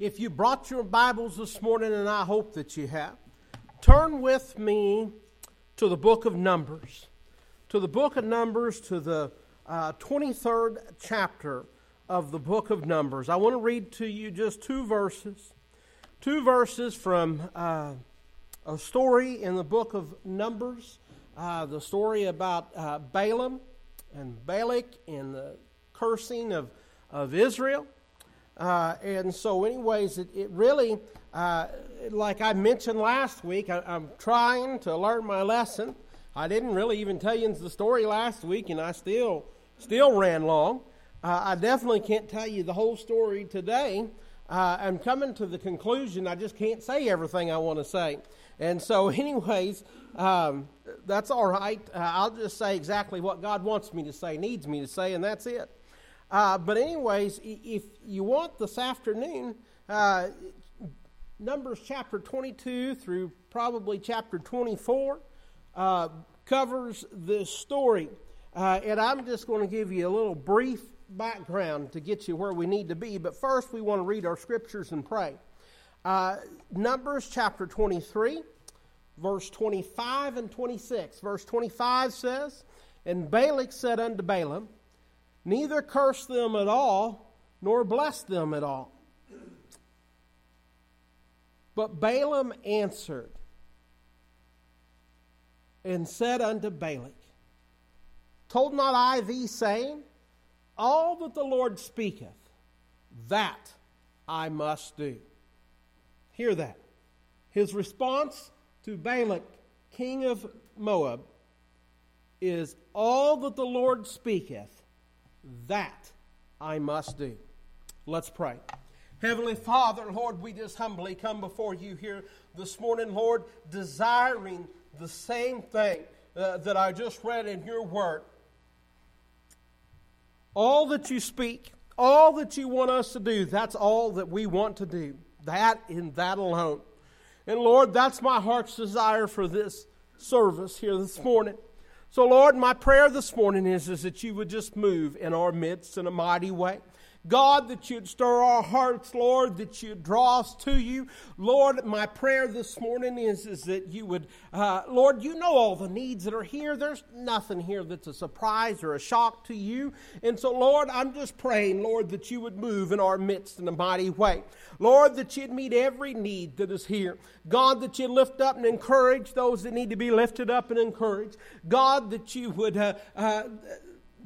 If you brought your Bibles this morning, and I hope that you have, turn with me to the book of Numbers. To the book of Numbers, to the uh, 23rd chapter of the book of Numbers. I want to read to you just two verses. Two verses from uh, a story in the book of Numbers, uh, the story about uh, Balaam and Balak and the cursing of, of Israel. Uh, and so, anyways, it, it really, uh, like I mentioned last week, I, am trying to learn my lesson. I didn't really even tell you the story last week, and I still still ran long. Uh, I definitely can't tell you the whole story today. Uh, I'm coming to the conclusion I just can't say everything I want to say. And so, anyways, um, that's all right. Uh, I'll just say exactly what God wants me to say, needs me to say, and that's it. Uh, but, anyways, if you want this afternoon, uh, Numbers chapter 22 through probably chapter 24 uh, covers this story. Uh, and I'm just going to give you a little brief background to get you where we need to be. But first, we want to read our scriptures and pray. Uh, Numbers chapter 23, verse 25 and 26. Verse 25 says, And Balak said unto Balaam, Neither curse them at all, nor bless them at all. But Balaam answered and said unto Balak, Told not I thee, saying, All that the Lord speaketh, that I must do. Hear that. His response to Balak, king of Moab, is, All that the Lord speaketh, that I must do. Let's pray. Heavenly Father, Lord, we just humbly come before you here this morning, Lord, desiring the same thing uh, that I just read in your word. All that you speak, all that you want us to do, that's all that we want to do. That and that alone. And Lord, that's my heart's desire for this service here this morning. So, Lord, my prayer this morning is, is that you would just move in our midst in a mighty way. God, that you'd stir our hearts, Lord, that you'd draw us to you. Lord, my prayer this morning is, is that you would, uh, Lord, you know all the needs that are here. There's nothing here that's a surprise or a shock to you. And so, Lord, I'm just praying, Lord, that you would move in our midst in a mighty way. Lord, that you'd meet every need that is here. God, that you'd lift up and encourage those that need to be lifted up and encouraged. God, that you would, uh, uh,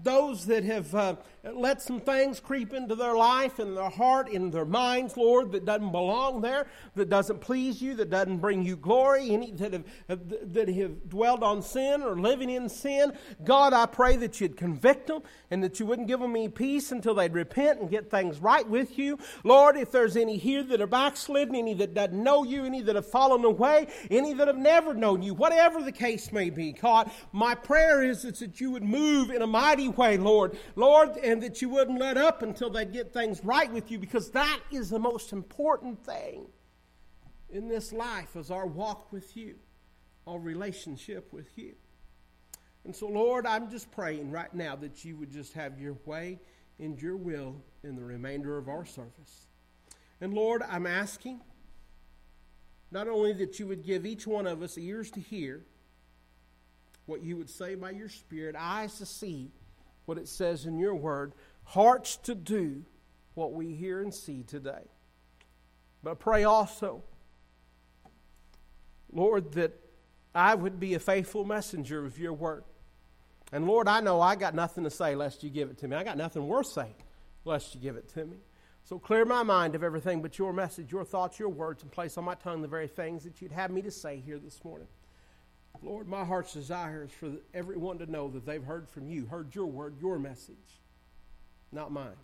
those that have uh, let some things creep into their life and their heart and their minds, Lord, that doesn't belong there, that doesn't please you, that doesn't bring you glory, any that have, that have dwelled on sin or living in sin. God, I pray that you'd convict them and that you wouldn't give them any peace until they'd repent and get things right with you. Lord, if there's any here that are backslidden, any that doesn't know you, any that have fallen away, any that have never known you, whatever the case may be, God, my prayer is that you would move in a mighty way, Lord. Lord, and that you wouldn't let up until they'd get things right with you because that is the most important thing in this life is our walk with you, our relationship with you. And so, Lord, I'm just praying right now that you would just have your way and your will in the remainder of our service. And Lord, I'm asking not only that you would give each one of us ears to hear what you would say by your Spirit, eyes to see what it says in your word, hearts to do what we hear and see today. But pray also, Lord, that I would be a faithful messenger of your word. And Lord, I know I got nothing to say lest you give it to me. I got nothing worth saying lest you give it to me. So clear my mind of everything but your message, your thoughts, your words, and place on my tongue the very things that you'd have me to say here this morning. Lord, my heart's desire is for everyone to know that they've heard from you, heard your word, your message, not mine.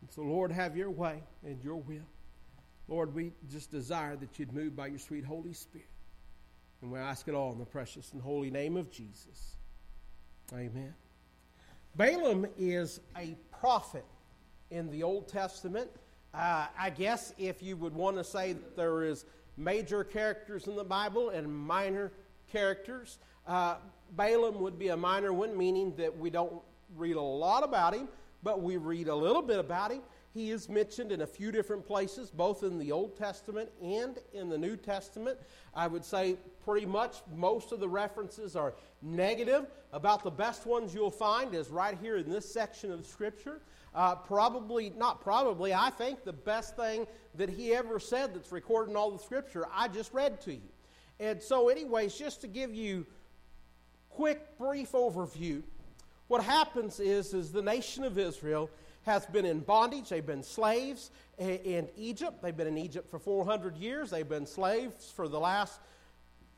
And so, Lord, have your way and your will. Lord, we just desire that you'd move by your sweet Holy Spirit. And we ask it all in the precious and holy name of Jesus. Amen. Balaam is a prophet in the Old Testament. Uh, I guess if you would want to say that there is major characters in the Bible and minor characters. Uh, Balaam would be a minor one, meaning that we don't read a lot about him, but we read a little bit about him. He is mentioned in a few different places, both in the Old Testament and in the New Testament. I would say pretty much most of the references are negative. About the best ones you'll find is right here in this section of Scripture. Uh, probably, not probably, I think the best thing that he ever said that's recorded in all the Scripture, I just read to you. And so, anyways, just to give you quick, brief overview, what happens is, is the nation of Israel has been in bondage. They've been slaves in Egypt. They've been in Egypt for 400 years. They've been slaves for the last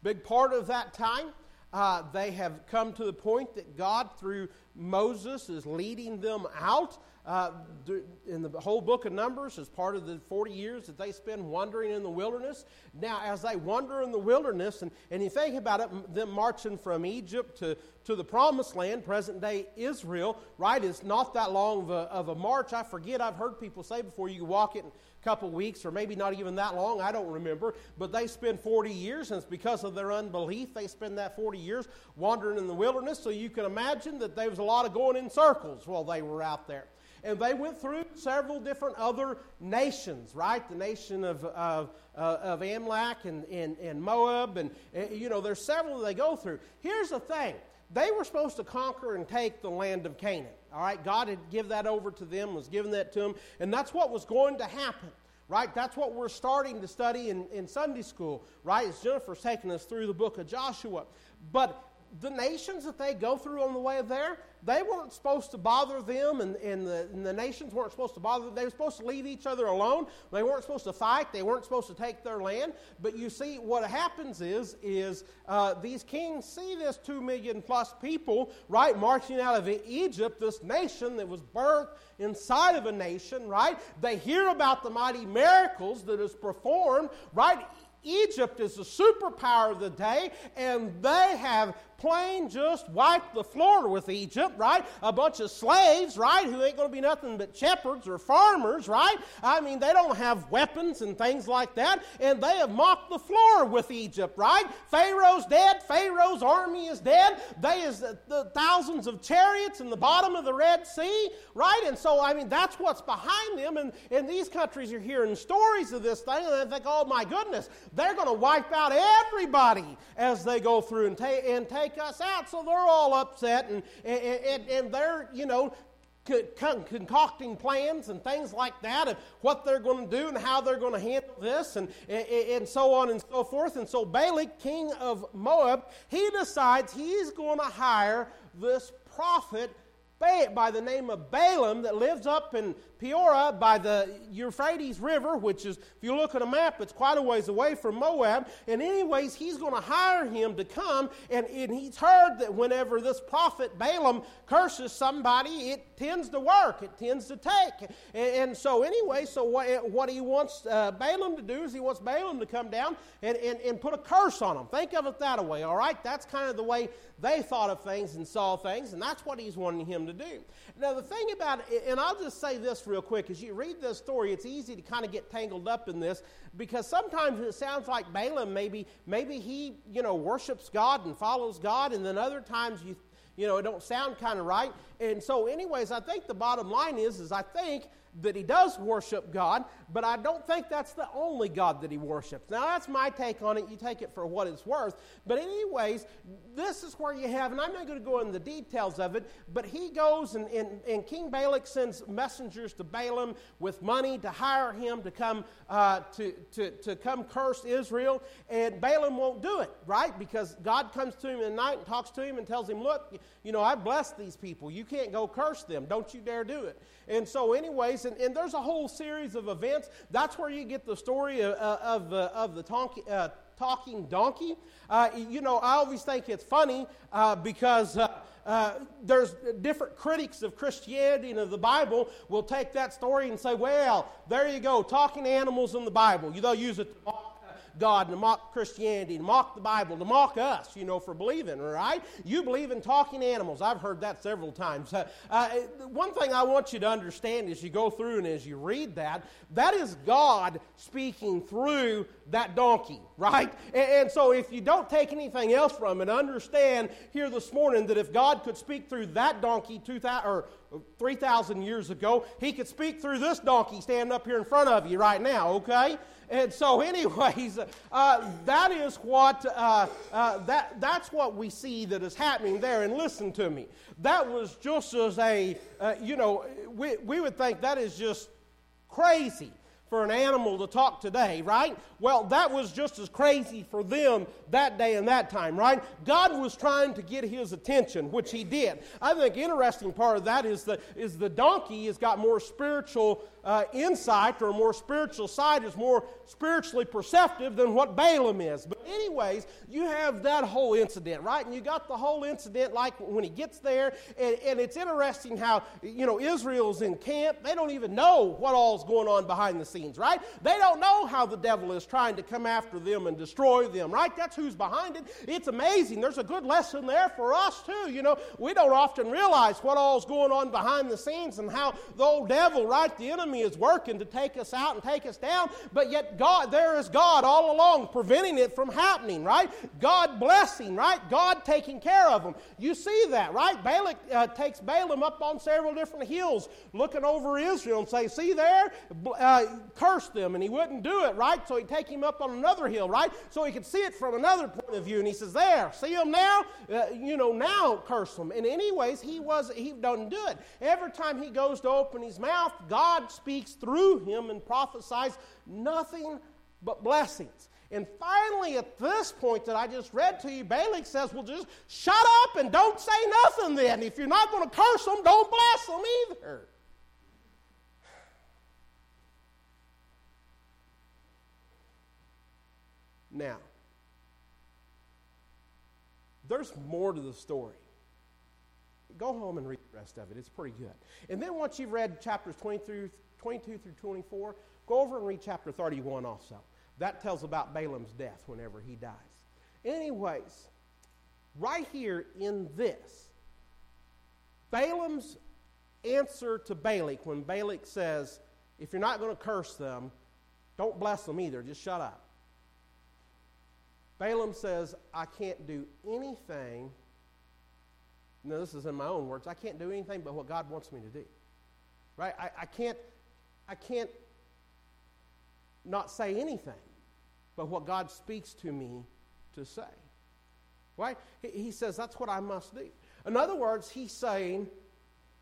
big part of that time. Uh, they have come to the point that God, through Moses, is leading them out uh, in the whole book of Numbers as part of the 40 years that they spend wandering in the wilderness. Now, as they wander in the wilderness, and, and you think about it, them marching from Egypt to, to the promised land, present day Israel, right, is not that long of a, of a march. I forget, I've heard people say before you walk it in a couple weeks, or maybe not even that long, I don't remember. But they spend 40 years, and it's because of their unbelief, they spend that 40 years wandering in the wilderness. So you can imagine that there was a lot of going in circles while they were out there. And they went through several different other nations, right? The nation of, of, uh, of Amalek and, and, and Moab, and, and, you know, there's several they go through. Here's the thing they were supposed to conquer and take the land of Canaan. All right, God had given that over to them, was giving that to them, and that's what was going to happen. Right? That's what we're starting to study in, in Sunday school, right? As Jennifer's taking us through the book of Joshua. But the nations that they go through on the way there, they weren't supposed to bother them, and, and, the, and, the, nations weren't supposed to bother them. They were supposed to leave each other alone. They weren't supposed to fight. They weren't supposed to take their land. But you see, what happens is, is uh, these kings see this two million plus people, right, marching out of Egypt, this nation that was birthed inside of a nation, right? They hear about the mighty miracles that is performed, right? Egypt is the superpower of the day, and they have plain just wiped the floor with Egypt, right? A bunch of slaves, right, who ain't going to be nothing but shepherds or farmers, right? I mean, they don't have weapons and things like that, and they have mopped the floor with Egypt, right? Pharaoh's dead. Pharaoh's army is dead. They is the, the thousands of chariots in the bottom of the Red Sea, right? And so, I mean, that's what's behind them, and, and these countries are hearing stories of this thing, and they think, oh my goodness, they're going to wipe out everybody as they go through and, ta- and take take us out. So they're all upset and, and, and they're, you know, concocting plans and things like that of what they're going to do and how they're going to handle this and, and so on and so forth. And so Balak, king of Moab, he decides he's going to hire this prophet by the name of Balaam that lives up in Pethor by the Euphrates River, which is, if you look at a map, it's quite a ways away from Moab. And, anyways, he's going to hire him to come. And, and he's heard that whenever this prophet Balaam curses somebody, it tends to work, it tends to take. And, and so, anyway, so what, what he wants uh, Balaam to do is he wants Balaam to come down and, and, and put a curse on him. Think of it that way, all right? That's kind of the way they thought of things and saw things, and that's what he's wanting him to do. Now, the thing about it, and I'll just say this real quick as you read this story, it's easy to kind of get tangled up in this because sometimes it sounds like Balaam maybe maybe he you know worships God and follows God, and then other times you you know it don't sound kind of right. And so, anyways, I think the bottom line is is I think that he does worship God, but I don't think that's the only God that he worships. Now, that's my take on it. You take it for what it's worth. But, anyways, this is where you have, and I'm not going to go into the details of it, but he goes and, and, and King Balak sends messengers to Balaam with money to hire him to come, uh, to, to, to come curse Israel, and Balaam won't do it, right? Because God comes to him in the night and talks to him and tells him, Look, you know, I've blessed these people. You can't go curse them. Don't you dare do it. And so, anyways, and, and there's a whole series of events. That's where you get the story of, of, the, of the uh, talking donkey. Uh, you know, I always think it's funny uh, because. Uh, uh, there's different critics of Christianity and of the Bible will take that story and say, well, there you go, talking animals in the Bible. They'll use it to God, and to mock Christianity, to mock the Bible, to mock us, you know, for believing, right? You believe in talking animals. I've heard that several times. Uh, uh, one thing I want you to understand as you go through and as you read that, that is God speaking through that donkey, right? And, and so if you don't take anything else from it, understand here this morning that if God could speak through that donkey 2,000 or 3,000 years ago, he could speak through this donkey standing up here in front of you right now, okay? And so, anyways, uh, that is what uh, uh, that that's what we see that is happening there. And listen to me, that was just as a uh, you know we we would think that is just crazy for an animal to talk today, right? Well, that was just as crazy for them that day and that time, right? God was trying to get his attention, which he did. I think interesting part of that is the, is the donkey has got more spiritual uh, insight or more spiritual sight is more spiritually perceptive than what Balaam is. But, anyways, you have that whole incident, right? And you got the whole incident like when he gets there, and, and it's interesting how, you know, Israel's in camp. They don't even know what all's going on behind the scenes, right? They don't know how the devil is trying to come after them and destroy them, right? That's who's behind it. It's amazing. There's a good lesson there for us, too. You know, we don't often realize what all's going on behind the scenes and how the old devil, right, the enemy, is working to take us out and take us down, but yet God, there is God all along preventing it from happening, right? God blessing, right? God taking care of them. You see that, right? Balak uh, takes Balaam up on several different hills, looking over Israel and say, "See there, uh, curse them," and he wouldn't do it, right? So he'd take him up on another hill, right? So he could see it from another point of view, and he says, "There, see them now? Uh, you know, now curse them." And anyways, he was he doesn't do it. Every time he goes to open his mouth, God speaks through him and prophesies nothing but blessings. And finally, at this point that I just read to you, Balak says, Well, just shut up and don't say nothing then. If you're not going to curse them, don't bless them either. Now, there's more to the story. Go home and read the rest of it. It's pretty good. And then once you've read chapters 20 through, 22 through 24, go over and read chapter 31 also. That tells about Balaam's death whenever he dies. Anyways, right here in this, Balaam's answer to Balak when Balak says, if you're not going to curse them, don't bless them either, just shut up. Balaam says, I can't do anything. No, this is in my own words. I can't do anything but what God wants me to do. Right? I, I can't I can't not say anything but what God speaks to me to say. Right? He says that's what I must do. In other words, he's saying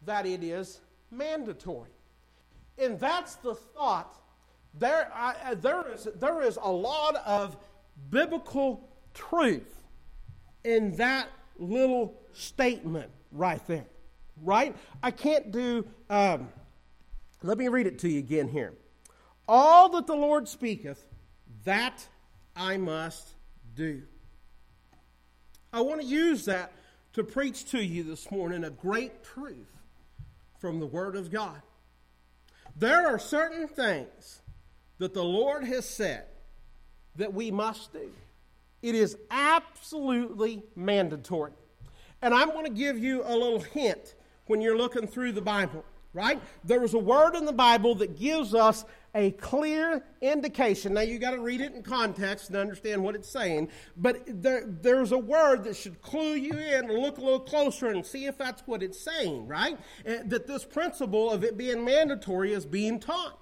that it is mandatory. And that's the thought. There, I, there, is, there is a lot of biblical truth in that little statement right there. Right? I can't do, um, let me read it to you again here. All that the Lord speaketh, that I must do. I want to use that to preach to you this morning a great truth from the Word of God. There are certain things that the Lord has said that we must do. It is absolutely mandatory. And I'm going to give you a little hint when you're looking through the Bible, right? There is a word in the Bible that gives us a clear indication. Now, you got to read it in context and understand what it's saying, but there, there's a word that should clue you in and look a little closer and see if that's what it's saying, right? And that this principle of it being mandatory is being taught.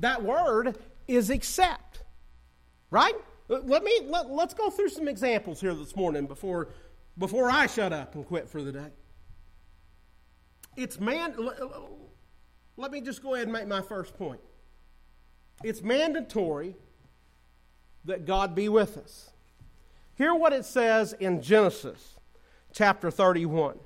That word is accept, right? Let me let, let's go through some examples here this morning before before I shut up and quit for the day. It's man. Let me just go ahead and make my first point. It's mandatory that God be with us. Hear what it says in Genesis chapter 31.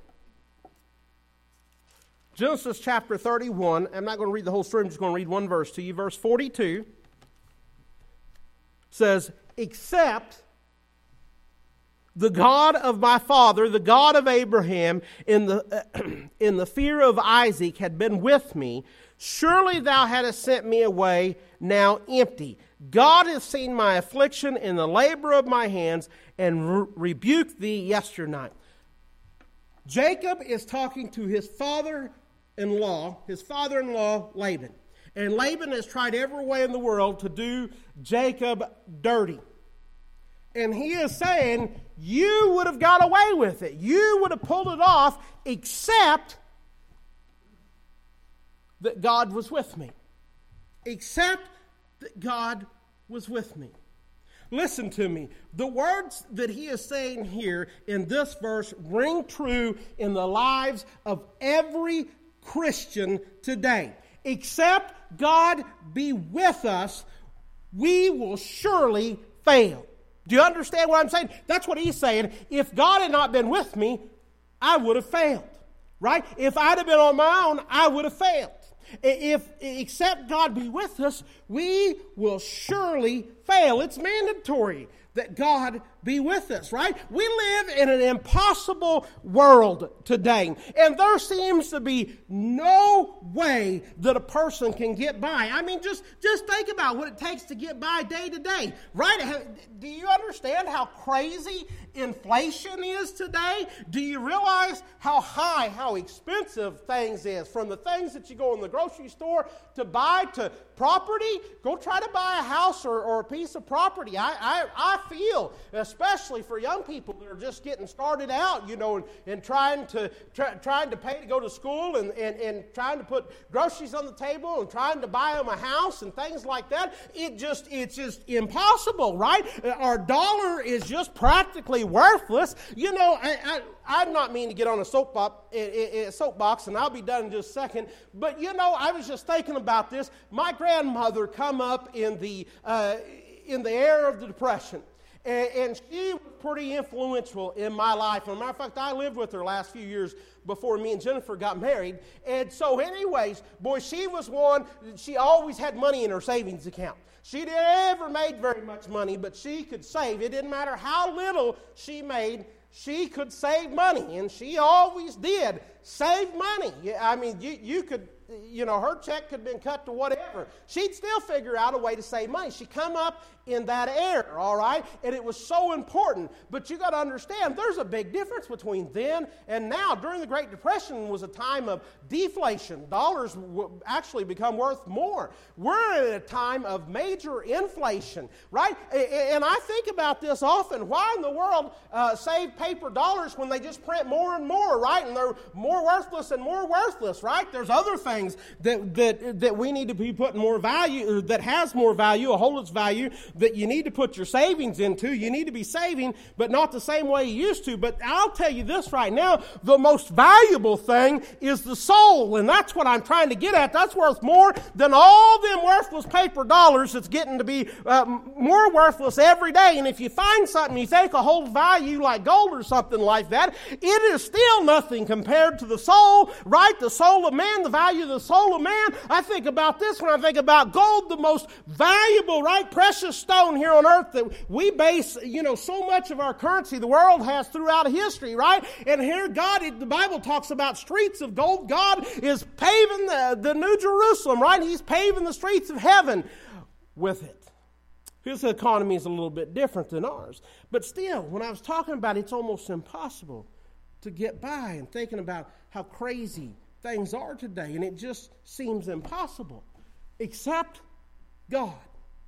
Genesis chapter 31, I'm not going to read the whole story, I'm just going to read one verse to you. Verse 42 says, Except the God of my father, the God of Abraham, in the, in the fear of Isaac, had been with me, Surely thou hadst sent me away now empty. God has seen my affliction in the labor of my hands and re- rebuked thee yesternight. Jacob is talking to his father in law, his father in law, Laban. And Laban has tried every way in the world to do Jacob dirty. And he is saying, You would have got away with it. You would have pulled it off, except that God was with me. Except that God was with me. Listen to me. The words that he is saying here in this verse ring true in the lives of every Christian today. Except God be with us, we will surely fail. Do you understand what I'm saying? That's what he's saying. If God had not been with me, I would have failed. Right? If I'd have been on my own, I would have failed. If except God be with us, we will surely fail. It's mandatory that God be with us, right? We live in an impossible world today, and there seems to be no way that a person can get by. I mean, just, just think about what it takes to get by day to day, right? Do you understand how crazy inflation is today? Do you realize how high, how expensive things is? From the things that you go in the grocery store to buy to property, go try to buy a house or, or a piece of property. I, I, I feel, especially for young people that are just getting started out, you know, and, and trying to try, trying to pay to go to school and, and, and trying to put groceries on the table and trying to buy them a house and things like that. It just it's just impossible, right? Uh, our dollar is just practically worthless. You know, I, I I'm not mean to get on a soapbox, a eh, eh, eh, soapbox, and I'll be done in just a second. But you know, I was just thinking about this. My grandmother come up in the uh, in the era of the Depression, and, and, she was pretty influential in my life. As a matter of fact, I lived with her last few years before me and Jennifer got married. And so, anyways, boy, she was one. She always had money in her savings account. She never made very much money, but she could save. It didn't matter how little she made she could save money, and she always did save money. I mean, you, you could you know, her check could have been cut to whatever. She'd still figure out a way to save money. She come up in that era, all right? And it was so important. But you got to understand, there's a big difference between then and now. During the Great Depression was a time of deflation. Dollars actually become worth more. We're in a time of major inflation, right? And I think about this often. Why in the world uh, save paper dollars when they just print more and more, right? And they're more worthless and more worthless, right? There's other things things that, that, that we need to be putting more value, that has more value, a whole its value, that you need to put your savings into. You need to be saving, but not the same way you used to. But I'll tell you this right now the most valuable thing is the soul. And that's what I'm trying to get at. That's worth more than all them worthless paper dollars that's getting to be uh, more worthless every day. And if you find something you think a whole value like gold or something like that, it is still nothing compared to the soul, right? The soul of man, the value of the soul of man. I think about this when I think about gold, the most valuable, right, precious stone here on earth that we base, you know, so much of our currency the world has throughout history, right? And here God, the Bible talks about streets of gold. God is paving the, the New Jerusalem, right? He's paving the streets of heaven with it. His economy is a little bit different than ours. But still, when I was talking about it, it's almost impossible to get by and thinking about how crazy things are today, and it just seems impossible except God.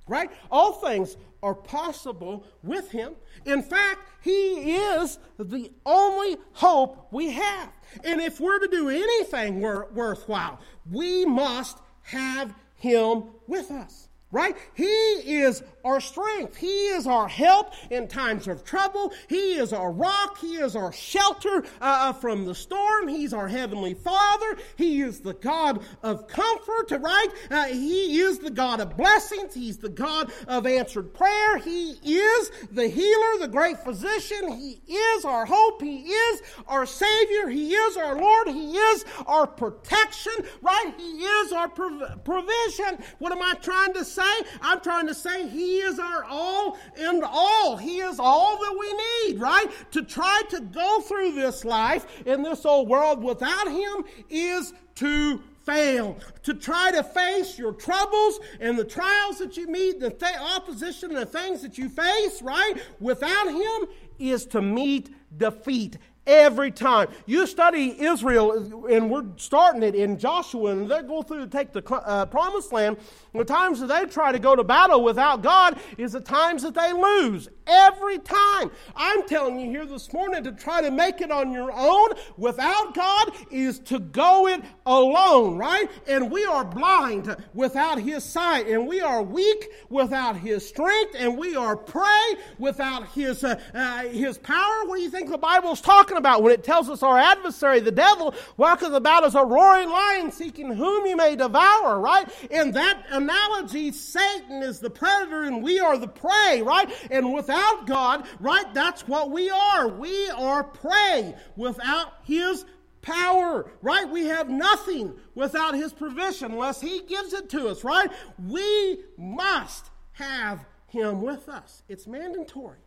Right? All things are possible with Him. In fact, He is the only hope we have. And if we're to do anything worthwhile, we must have Him with us right? He is our strength. He is our help in times of trouble. He is our rock. He is our shelter uh, from the storm. He's our heavenly Father. He is the God of comfort, right? Uh, he is the God of blessings. He's the God of answered prayer. He is the healer, the great physician. He is our hope. He is our Savior. He is our Lord. He is our protection, right? He is our prov- provision. What am I trying to say? I'm trying to say He is our all and all. He is all that we need, right? To try to go through this life in this old world without Him is to fail, to try to face your troubles and the trials that you meet, the th- opposition and the things that you face, right? Without Him is to meet defeat every time. You study Israel, and we're starting it in Joshua, and they go through to take the uh, promised land. The times that they try to go to battle without God is the times that they lose. Every time. I'm telling you here this morning to try to make it on your own without God is to go it alone, right? And we are blind without His sight, and we are weak without His strength, and we are prey without His, uh, uh, his power. What do you think the Bible's talking about when it tells us our adversary, the devil, walketh about as a roaring lion seeking whom he may devour, right? In that analogy, Satan is the predator and we are the prey, right? And without God, right, that's what we are. We are prey without his power, right? We have nothing without his provision unless he gives it to us, right? We must have him with us. It's mandatory.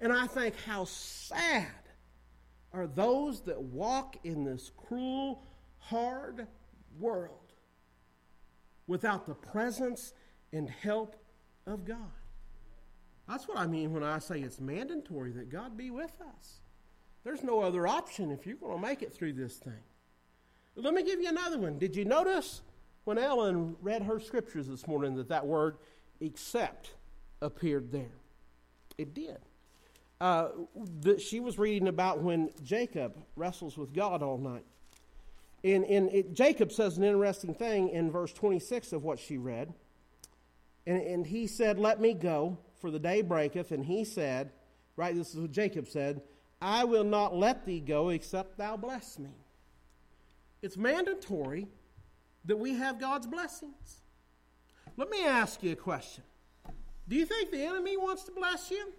And I think how sad are those that walk in this cruel, hard world without the presence and help of God. That's what I mean when I say it's mandatory that God be with us. There's no other option if you're going to make it through this thing. Let me give you another one. Did you notice when Ellen read her scriptures this morning that that word except appeared there? It did uh, that she was reading about when Jacob wrestles with God all night. And, it, Jacob says an interesting thing in verse 26 of what she read. And, and he said, Let me go, for the day breaketh. And he said, right, this is what Jacob said, I will not let thee go except thou bless me. It's mandatory that we have God's blessings. Let me ask you a question. Do you think the enemy wants to bless you?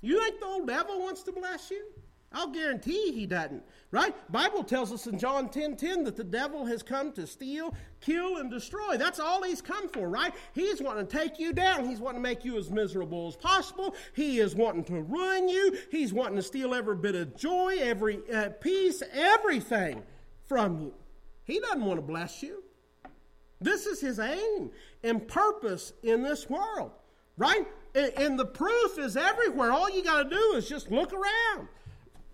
You think the old devil wants to bless you? I'll guarantee he doesn't. Right? Bible tells us in John 10 10 that the devil has come to steal, kill, and destroy. That's all he's come for, right? He's wanting to take you down. He's wanting to make you as miserable as possible. He is wanting to ruin you. He's wanting to steal every bit of joy, every uh, peace, everything from you. He doesn't want to bless you. This is his aim and purpose in this world, right? And the proof is everywhere. All you got to do is just look around.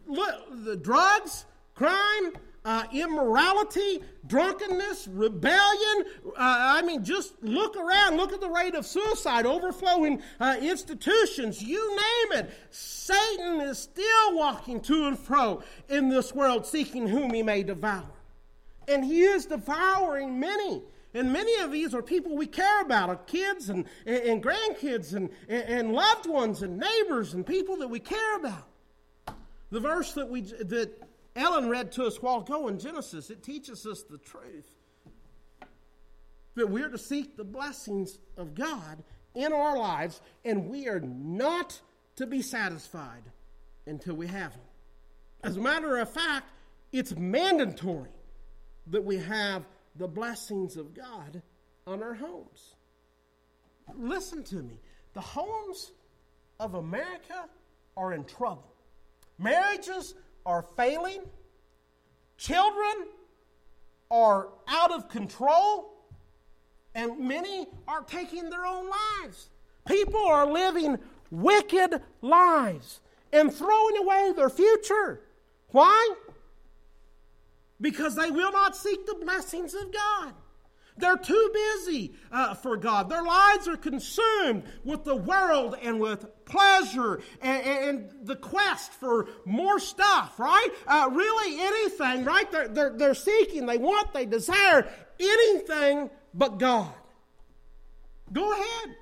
Look, the drugs, crime, uh, immorality, drunkenness, rebellion. Uh, I mean, just look around. Look at the rate of suicide, overflowing uh, institutions. You name it. Satan is still walking to and fro in this world, seeking whom he may devour. And he is devouring many. And many of these are people we care about, our kids and, and, and grandkids and, and, loved ones and neighbors and people that we care about. The verse that, we, that Ellen read to us while ago in Genesis, it teaches us the truth that we're to seek the blessings of God in our lives, and we are not to be satisfied until we have them. As a matter of fact, it's mandatory that we have the blessings of God on our homes. Listen to me. The homes of America are in trouble. Marriages are failing. Children are out of control. And many are taking their own lives. People are living wicked lives and throwing away their future. Why? because they will not seek the blessings of God. They're too busy uh, for God. Their lives are consumed with the world and with pleasure and, and the quest for more stuff, right? Uh, really, anything, right? They're, they're, they're seeking, they want, they desire anything but God. Go ahead.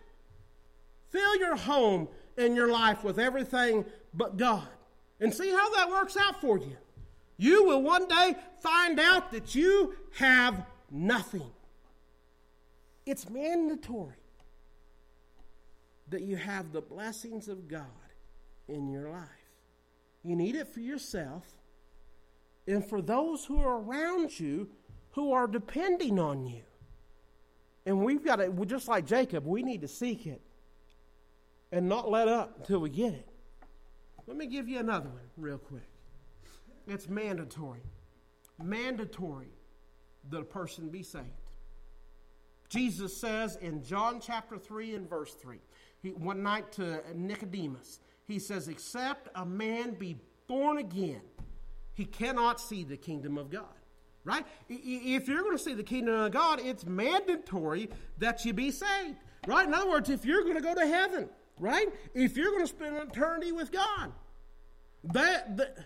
Fill your home and your life with everything but God and see how that works out for you. You will one day find out that you have nothing. It's mandatory that you have the blessings of God in your life. You need it for yourself and for those who are around you who are depending on you. And we've got to, just like Jacob, we need to seek it and not let up until we get it. Let me give you another one real quick. It's mandatory. Mandatory that a person be saved. Jesus says in John chapter 3 and verse 3, he, one night to Nicodemus, he says, Except a man be born again, he cannot see the kingdom of God. Right? If you're going to see the kingdom of God, it's mandatory that you be saved. Right? In other words, if you're going to go to heaven, right? If you're going to spend eternity with God, that, that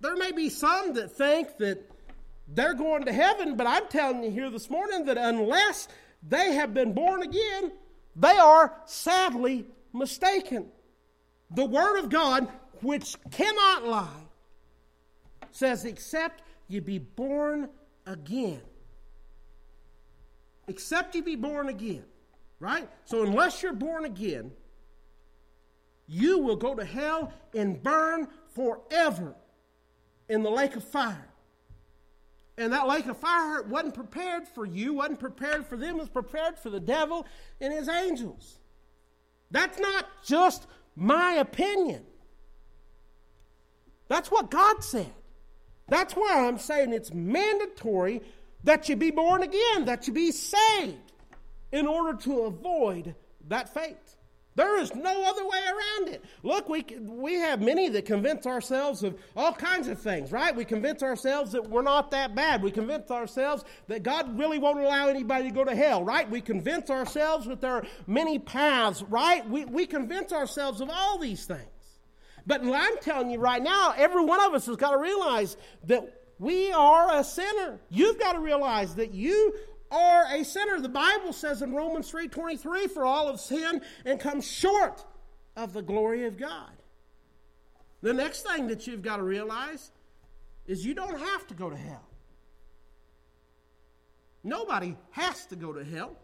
there may be some that think that they're going to heaven, but I'm telling you here this morning that unless they have been born again, they are sadly mistaken. The Word of God, which cannot lie, says, except you be born again. Except you be born again. Right? So, unless you're born again, you will go to hell and burn forever in the lake of fire. And that lake of fire wasn't prepared for you, wasn't prepared for them, was prepared for the devil and his angels. That's not just my opinion. That's what God said. That's why I'm saying it's mandatory that you be born again, that you be saved in order to avoid that fate. There is no other way around it. Look, we, we have many that convince ourselves of all kinds of things, right? We convince ourselves that we're not that bad. We convince ourselves that God really won't allow anybody to go to hell, right? We convince ourselves that there are many paths, right? We, we convince ourselves of all these things. But I'm telling you right now, every one of us has got to realize that we are a sinner. You've got to realize that you are a sinner. The Bible says in Romans 3:23 for all of sin and come short of the glory of God. The next thing that you've got to realize is you don't have to go to hell. Nobody has to go to hell.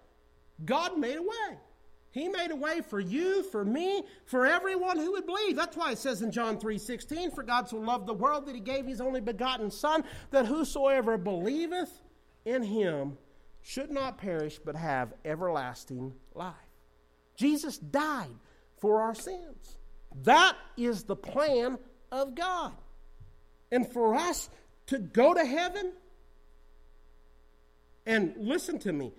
God made a way. He made a way for you, for me, for everyone who would believe. That's why it says in John 3:16, "For God so loved the world that he gave his only begotten son, that whosoever believeth in him should not perish but have everlasting life. Jesus died for our sins. That is the plan of God. And for us to go to heaven, and listen to me,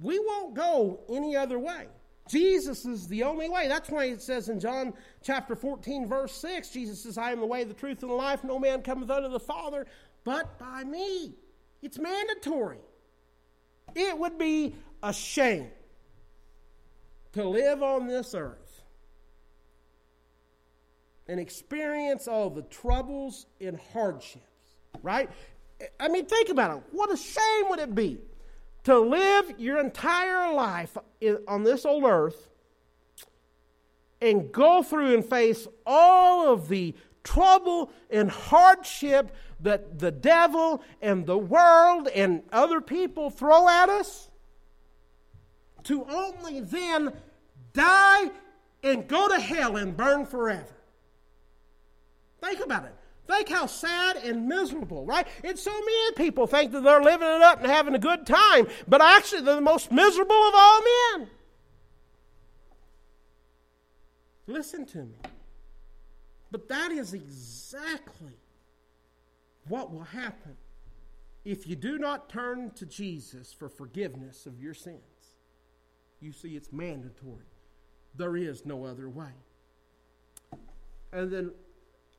we won't go any other way. Jesus is the only way. That's why it says in John chapter 14, verse 6, Jesus says, I am the way, the truth, and the life. No man cometh unto the Father but by me. It's mandatory. It would be a shame to live on this earth and experience all the troubles and hardships, right? I mean, think about it. What a shame would it be to live your entire life on this old earth and go through and face all of the trouble and hardship that the devil and the world and other people throw at us, to only then die and go to hell and burn forever. Think about it. Think how sad and miserable, right? And so many people think that they're living it up and having a good time, but actually they're the most miserable of all men. Listen to me. But that is exactly what will happen if you do not turn to Jesus for forgiveness of your sins. You see, it's mandatory. There is no other way. And then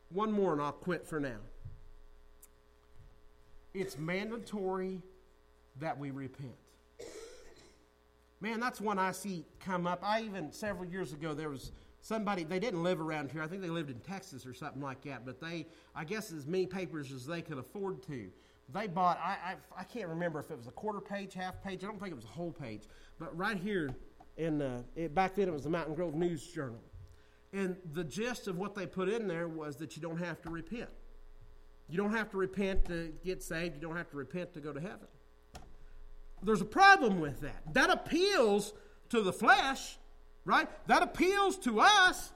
one more, and I'll quit for now. It's mandatory that we repent. Man, that's one I see come up. I even, several years ago, there was somebody they didn't live around here. I think they lived in Texas or something like that. But they, I guess, as many papers as they could afford to. They bought. I, I, I can't remember if it was a quarter page, half page. I don't think it was a whole page. But right here, in uh, it, back then it was the Mountain Grove News Journal, and the gist of what they put in there was that you don't have to repent. You don't have to repent to get saved. You don't have to repent to go to heaven. There's a problem with that. That appeals to the flesh right? That appeals to us,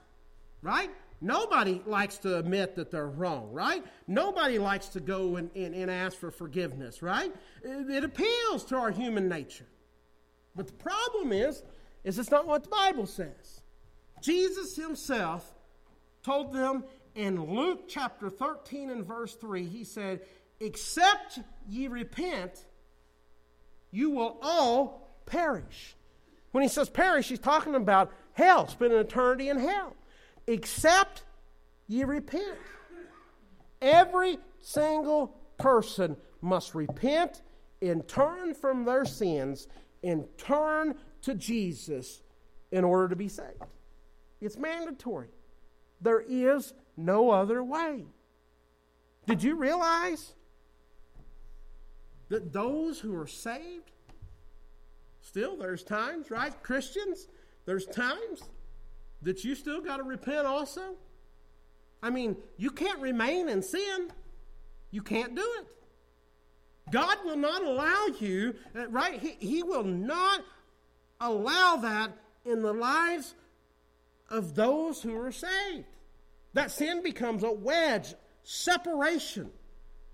right? Nobody likes to admit that they're wrong, right? Nobody likes to go and, and, and ask for forgiveness, right? It, it, appeals to our human nature. But the problem is, is it's not what the Bible says. Jesus himself told them in Luke chapter 13 and verse 3, he said, Except ye repent, you will all perish. When he says perish, he's talking about hell, spend an eternity in hell, except ye repent. Every single person must repent and turn from their sins and turn to Jesus in order to be saved. It's mandatory. There is no other way. Did you realize that those who are saved, still, there's times, right? Christians, there's times that you still got to repent also. I mean, you can't remain in sin, you can't do it. God will not allow you, uh, right? He, he will not allow that in the lives of those who are saved. That sin becomes a wedge, separation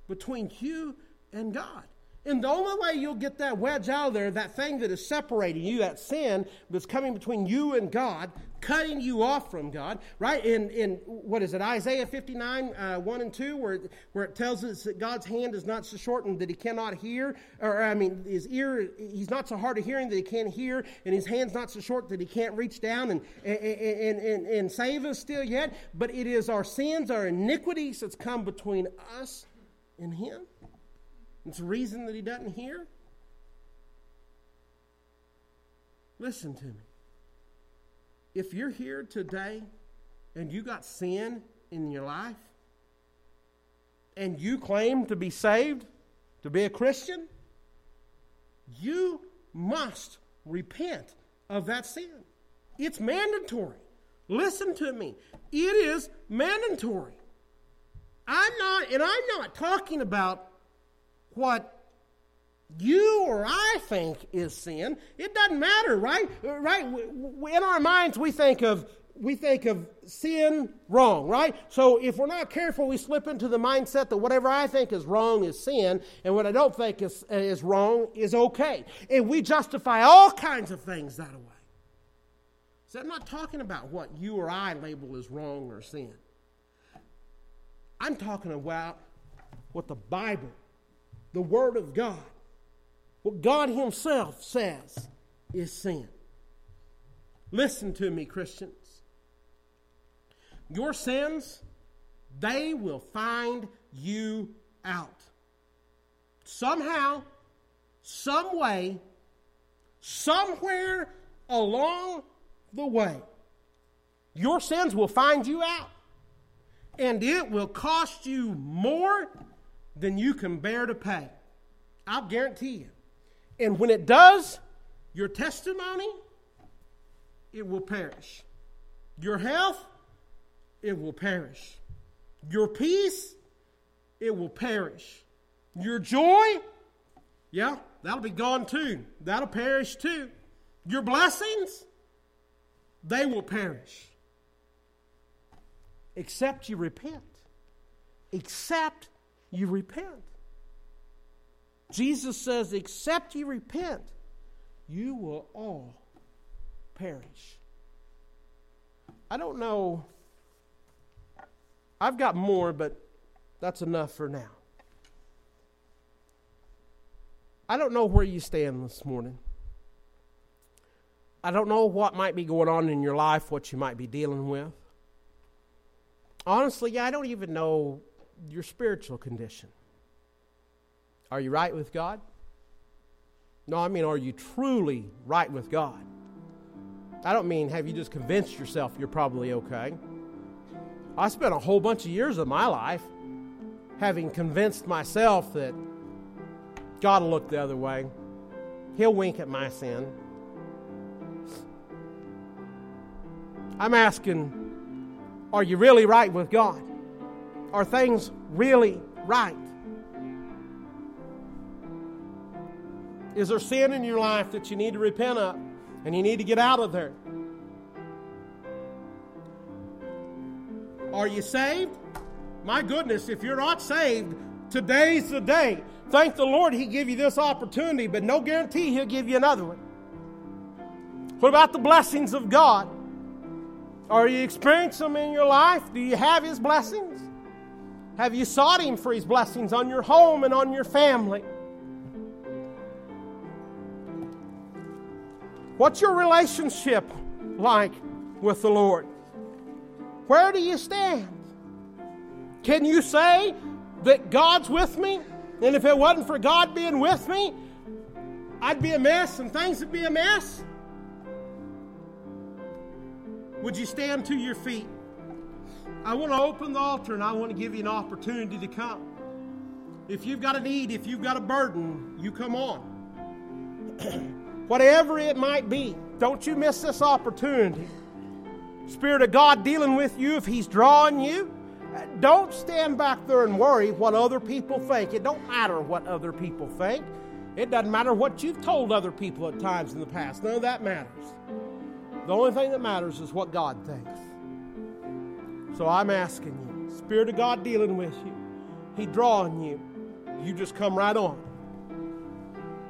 between you and God. And the only way you'll get that wedge out of there, that thing that is separating you, that sin that's coming between you and God, cutting you off from God, right? In, in what is it, Isaiah 59, uh, 1 and 2, where, where it tells us that God's hand is not so shortened that he cannot hear, or I mean, his ear, he's not so hard of hearing that he can't hear, and his hand's not so short that he can't reach down and, and, and, and, and save us still yet. But it is our sins, our iniquities that's come between us and him. It's a reason that he doesn't hear. Listen to me. If you're here today and you got sin in your life and you claim to be saved, to be a Christian, you must repent of that sin. It's mandatory. Listen to me. It is mandatory. I'm not, and I'm not talking about what you or I think is sin. It doesn't matter, right? Right? In our minds, we think of we think of sin wrong, right? So if we're not careful, we slip into the mindset that whatever I think is wrong is sin, and what I don't think is, is wrong is okay. And we justify all kinds of things that way. So I'm not talking about what you or I label as wrong or sin. I'm talking about what the Bible the Word of God, what God Himself says is sin. Listen to me, Christians. Your sins, they will find you out. Somehow, some way, somewhere along the way, your sins will find you out. And it will cost you more than you can bear to pay. I'll guarantee you. And when it does, your testimony, it will perish. Your health, it will perish. Your peace, it will perish. Your joy, yeah, that'll be gone too. That'll perish too. Your blessings, they will perish. Except you repent. Except you repent. Jesus says, except you repent, you will all perish. I don't know. I've got more, but that's enough for now. I don't know where you stand this morning. I don't know what might be going on in your life, what you might be dealing with. Honestly, I don't even know your spiritual condition. Are you right with God? No, I mean, are you truly right with God? I don't mean have you just convinced yourself you're probably okay. I spent a whole bunch of years of my life having convinced myself that God will look the other way. He'll wink at my sin. I'm asking, are you really right with God? Are things really right? Is there sin in your life that you need to repent of and you need to get out of there? Are you saved? My goodness, if you're not saved, today's the day. Thank the Lord He gave you this opportunity, but no guarantee He'll give you another one. What about the blessings of God? Are you experiencing them in your life? Do you have His blessings? Have you sought Him for His blessings on your home and on your family? What's your relationship like with the Lord? Where do you stand? Can you say that God's with me? And if it wasn't for God being with me, I'd be a mess and things would be a mess? Would you stand to your feet? I want to open the altar and I want to give you an opportunity to come. If you've got a need, if you've got a burden, you come on. Whatever it might be, don't you miss this opportunity. Spirit of God dealing with you if He's drawing you. Don't stand back there and worry what other people think. It don't matter what other people think. It doesn't matter what you've told other people at times in the past. None of that matters. The only thing that matters is what God thinks. So I'm asking you, Spirit of God dealing with you, He drawing you. You just come right on.